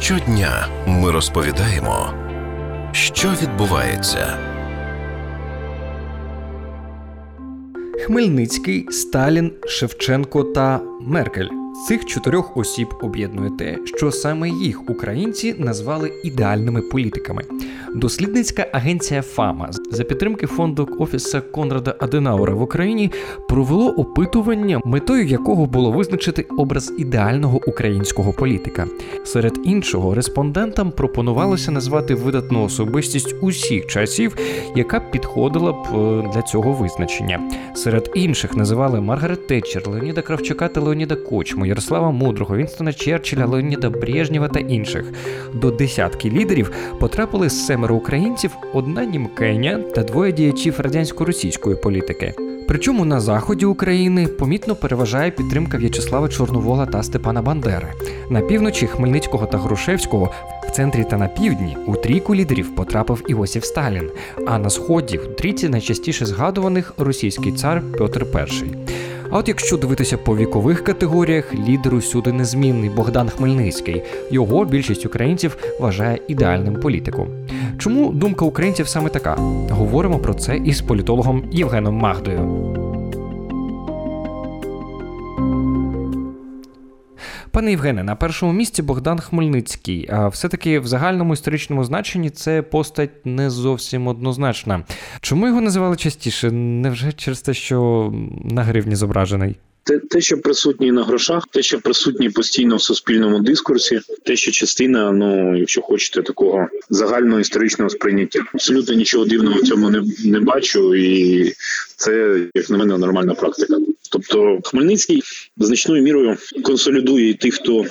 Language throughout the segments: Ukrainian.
Щодня ми розповідаємо, що відбувається. Хмельницький, Сталін, Шевченко та Меркель. Цих чотирьох осіб об'єднує те, що саме їх українці назвали ідеальними політиками. Дослідницька агенція ФАМА за підтримки фонду офіса Конрада Аденаура в Україні провело опитування, метою якого було визначити образ ідеального українського політика. Серед іншого, респондентам пропонувалося назвати видатну особистість усіх часів, яка підходила б е, для цього визначення. Серед інших називали Маргарет Тетчер, Леоніда Кравчука та Леоніда Ярослава Мудрого, Вінстона Черчилля, Леоніда Брежнєва та інших. До десятки лідерів потрапили семеро українців, одна німкеня та двоє діячів радянсько-російської політики. Причому на заході України помітно переважає підтримка В'ячеслава Чорновола та Степана Бандери. На півночі Хмельницького та Грушевського, в центрі та на півдні у трійку лідерів потрапив Іосиф Сталін. А на сході в трійці найчастіше згадуваних російський цар Петр І. А от якщо дивитися по вікових категоріях, лідер усюди незмінний Богдан Хмельницький. Його більшість українців вважає ідеальним політиком. Чому думка українців саме така? Говоримо про це із політологом Євгеном Магдою. Пане Євгене, на першому місці Богдан Хмельницький. А все-таки в загальному історичному значенні це постать не зовсім однозначна. Чому його називали частіше? Невже через те, що на гривні зображений? Те, те, що присутній на грошах, те, що присутній постійно в суспільному дискурсі, те, що частина, ну якщо хочете, такого загального історичного сприйняття, абсолютно нічого дивного в цьому не не бачу, і це як на мене нормальна практика. Тобто Хмельницький значною мірою консолідує і тих, хто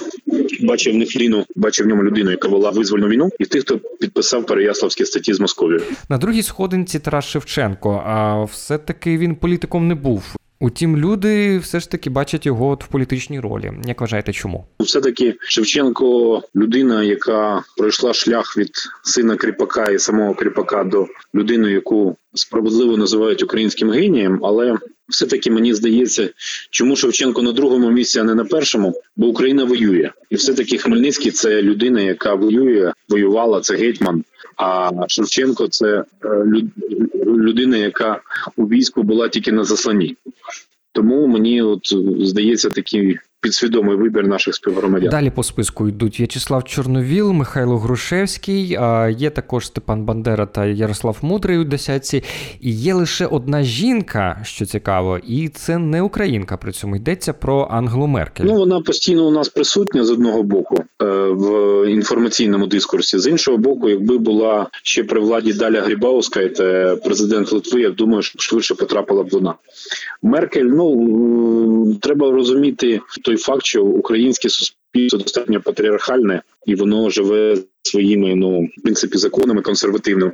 бачив в них ліну, бачив в ньому людину, яка вела визвольну війну, і тих, хто підписав Переяславські статті з Московією. На другій сходинці Тарас Шевченко. А все таки він політиком не був. Утім, люди все ж таки бачать його от в політичній ролі. Як вважаєте, чому все таки Шевченко людина, яка пройшла шлях від сина кріпака і самого кріпака до людини, яку справедливо називають українським генієм, але все таки мені здається, чому Шевченко на другому місці, а не на першому, бо Україна воює, і все таки Хмельницький це людина, яка воює, воювала це гетьман. А Шевченко це е, людина, яка у війську була тільки на засланні. Тому мені от здається такий підсвідомий вибір наших співгромадян. Далі по списку йдуть В'ячеслав Чорновіл, Михайло Грушевський. Є також Степан Бандера та Ярослав Мудрий у десятці. І є лише одна жінка, що цікаво, і це не українка. При цьому йдеться про Ангелу Меркель. Ну вона постійно у нас присутня з одного боку е, в інформаційному дискурсі. З іншого боку, якби була ще при владі Даля Грібауска, це президент Литви, я думаю, що швидше потрапила б вона. Меркель. Ну треба розуміти той той факт, що українське суспільство достатньо патріархальне і воно живе своїми ну в принципі законами консервативним.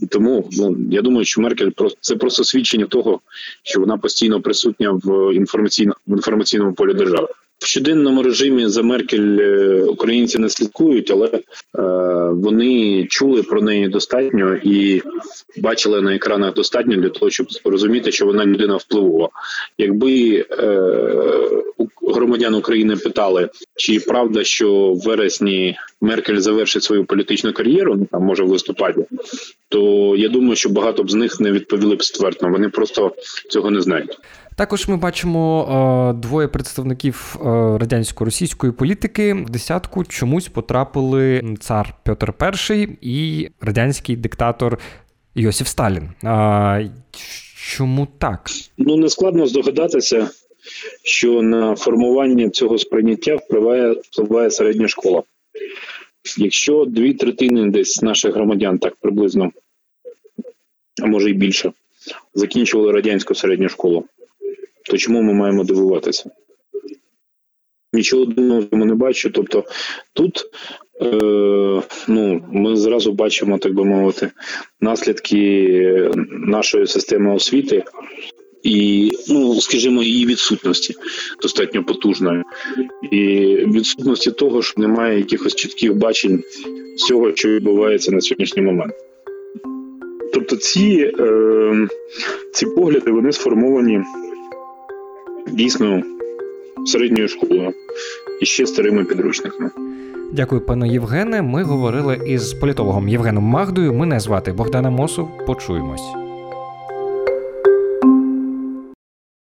І тому ну я думаю, що Меркель просто це просто свідчення того, що вона постійно присутня в інформаційно в інформаційному полі держави. В щоденному режимі за Меркель е, українці не слідкують, але е, вони чули про неї достатньо і бачили на екранах достатньо для того, щоб розуміти, що вона людина впливова. Якби е, громадян України питали, чи правда, що в вересні Меркель завершить свою політичну кар'єру, ну там може в листопаді, то я думаю, що багато б з них не відповіли б ствердно. Вони просто цього не знають. Також ми бачимо е, двоє представників е, радянсько-російської політики в десятку чомусь потрапили цар Петр І і радянський диктатор Йосиф Сталін. Чому так? Ну не складно здогадатися, що на формування цього сприйняття впливає впливає середня школа. Якщо дві третини десь наших громадян так приблизно, а може й більше, закінчували радянську середню школу, то чому ми маємо дивуватися? Нічого дивного не бачу. Тобто тут е, ну, ми зразу бачимо, так би мовити, наслідки нашої системи освіти і, ну скажімо, її відсутності достатньо потужної, і відсутності того, що немає якихось чітких бачень всього, що відбувається на сьогоднішній момент. Тобто ці, е, ці погляди вони сформовані дійсно середньою школою і ще старими підручниками. Дякую, пане Євгене. Ми говорили із політологом Євгеном Магдою. Мене звати Богдана Мосов. Почуємось.